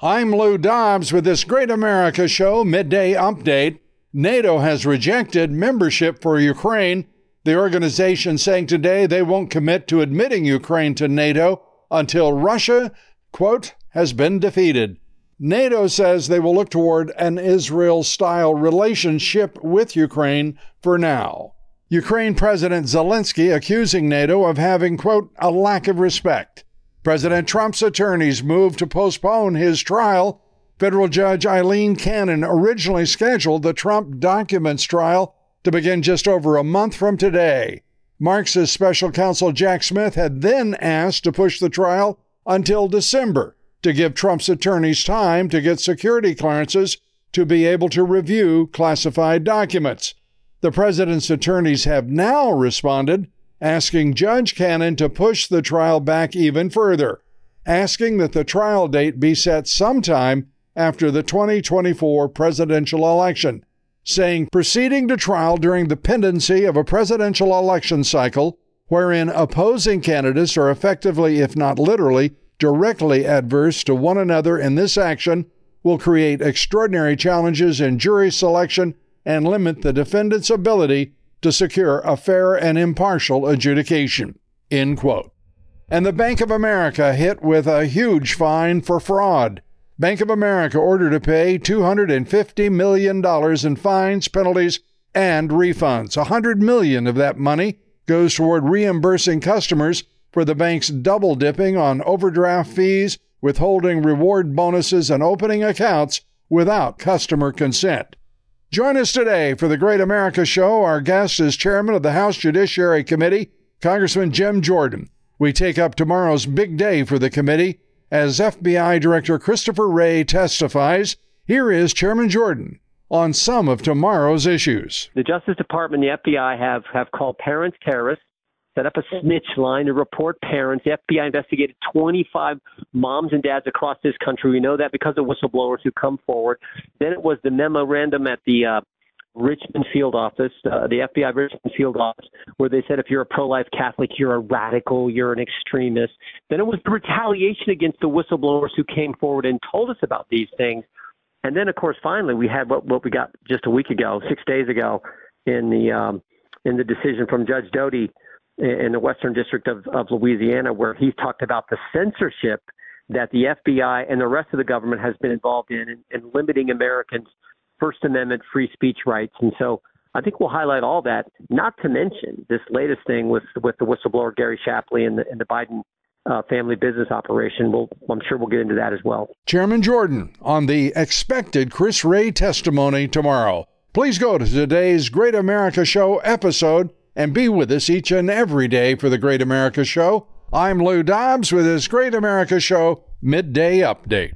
I'm Lou Dobbs with this Great America Show midday update. NATO has rejected membership for Ukraine. The organization saying today they won't commit to admitting Ukraine to NATO until Russia, quote, has been defeated. NATO says they will look toward an Israel style relationship with Ukraine for now. Ukraine President Zelensky accusing NATO of having, quote, a lack of respect. President Trump's attorneys moved to postpone his trial. Federal Judge Aileen Cannon originally scheduled the Trump documents trial to begin just over a month from today. Marxist special counsel Jack Smith had then asked to push the trial until December to give Trump's attorneys time to get security clearances to be able to review classified documents. The president's attorneys have now responded asking Judge Cannon to push the trial back even further, asking that the trial date be set sometime after the 2024 presidential election, saying proceeding to trial during the pendency of a presidential election cycle wherein opposing candidates are effectively, if not literally, directly adverse to one another in this action will create extraordinary challenges in jury selection and limit the defendant's ability to secure a fair and impartial adjudication. End quote. And the Bank of America hit with a huge fine for fraud. Bank of America ordered to pay $250 million in fines, penalties, and refunds. 100 million of that money goes toward reimbursing customers for the bank's double dipping on overdraft fees, withholding reward bonuses, and opening accounts without customer consent. Join us today for the Great America Show. Our guest is Chairman of the House Judiciary Committee, Congressman Jim Jordan. We take up tomorrow's big day for the committee as FBI Director Christopher Wray testifies. Here is Chairman Jordan on some of tomorrow's issues. The Justice Department and the FBI have, have called parents terrorists, set up a snitch line to report parents. The FBI investigated 25 moms and dads across this country. We know that because of whistleblowers who come forward. Then it was the memorandum at the uh, Richmond field office, uh, the FBI Richmond field office, where they said if you're a pro-life Catholic, you're a radical, you're an extremist. Then it was the retaliation against the whistleblowers who came forward and told us about these things. And then, of course, finally, we had what, what we got just a week ago, six days ago, in the um, in the decision from Judge Doughty in the Western District of, of Louisiana, where he talked about the censorship that the FBI and the rest of the government has been involved in in, in limiting Americans' First Amendment free speech rights. And so I think we'll highlight all that, not to mention this latest thing with with the whistleblower Gary Shapley and the, and the Biden uh, family business operation. We'll, I'm sure we'll get into that as well. Chairman Jordan on the expected Chris Wray testimony tomorrow. Please go to today's Great America Show episode and be with us each and every day for the Great America Show. I'm Lou Dobbs with this Great America Show Midday Update.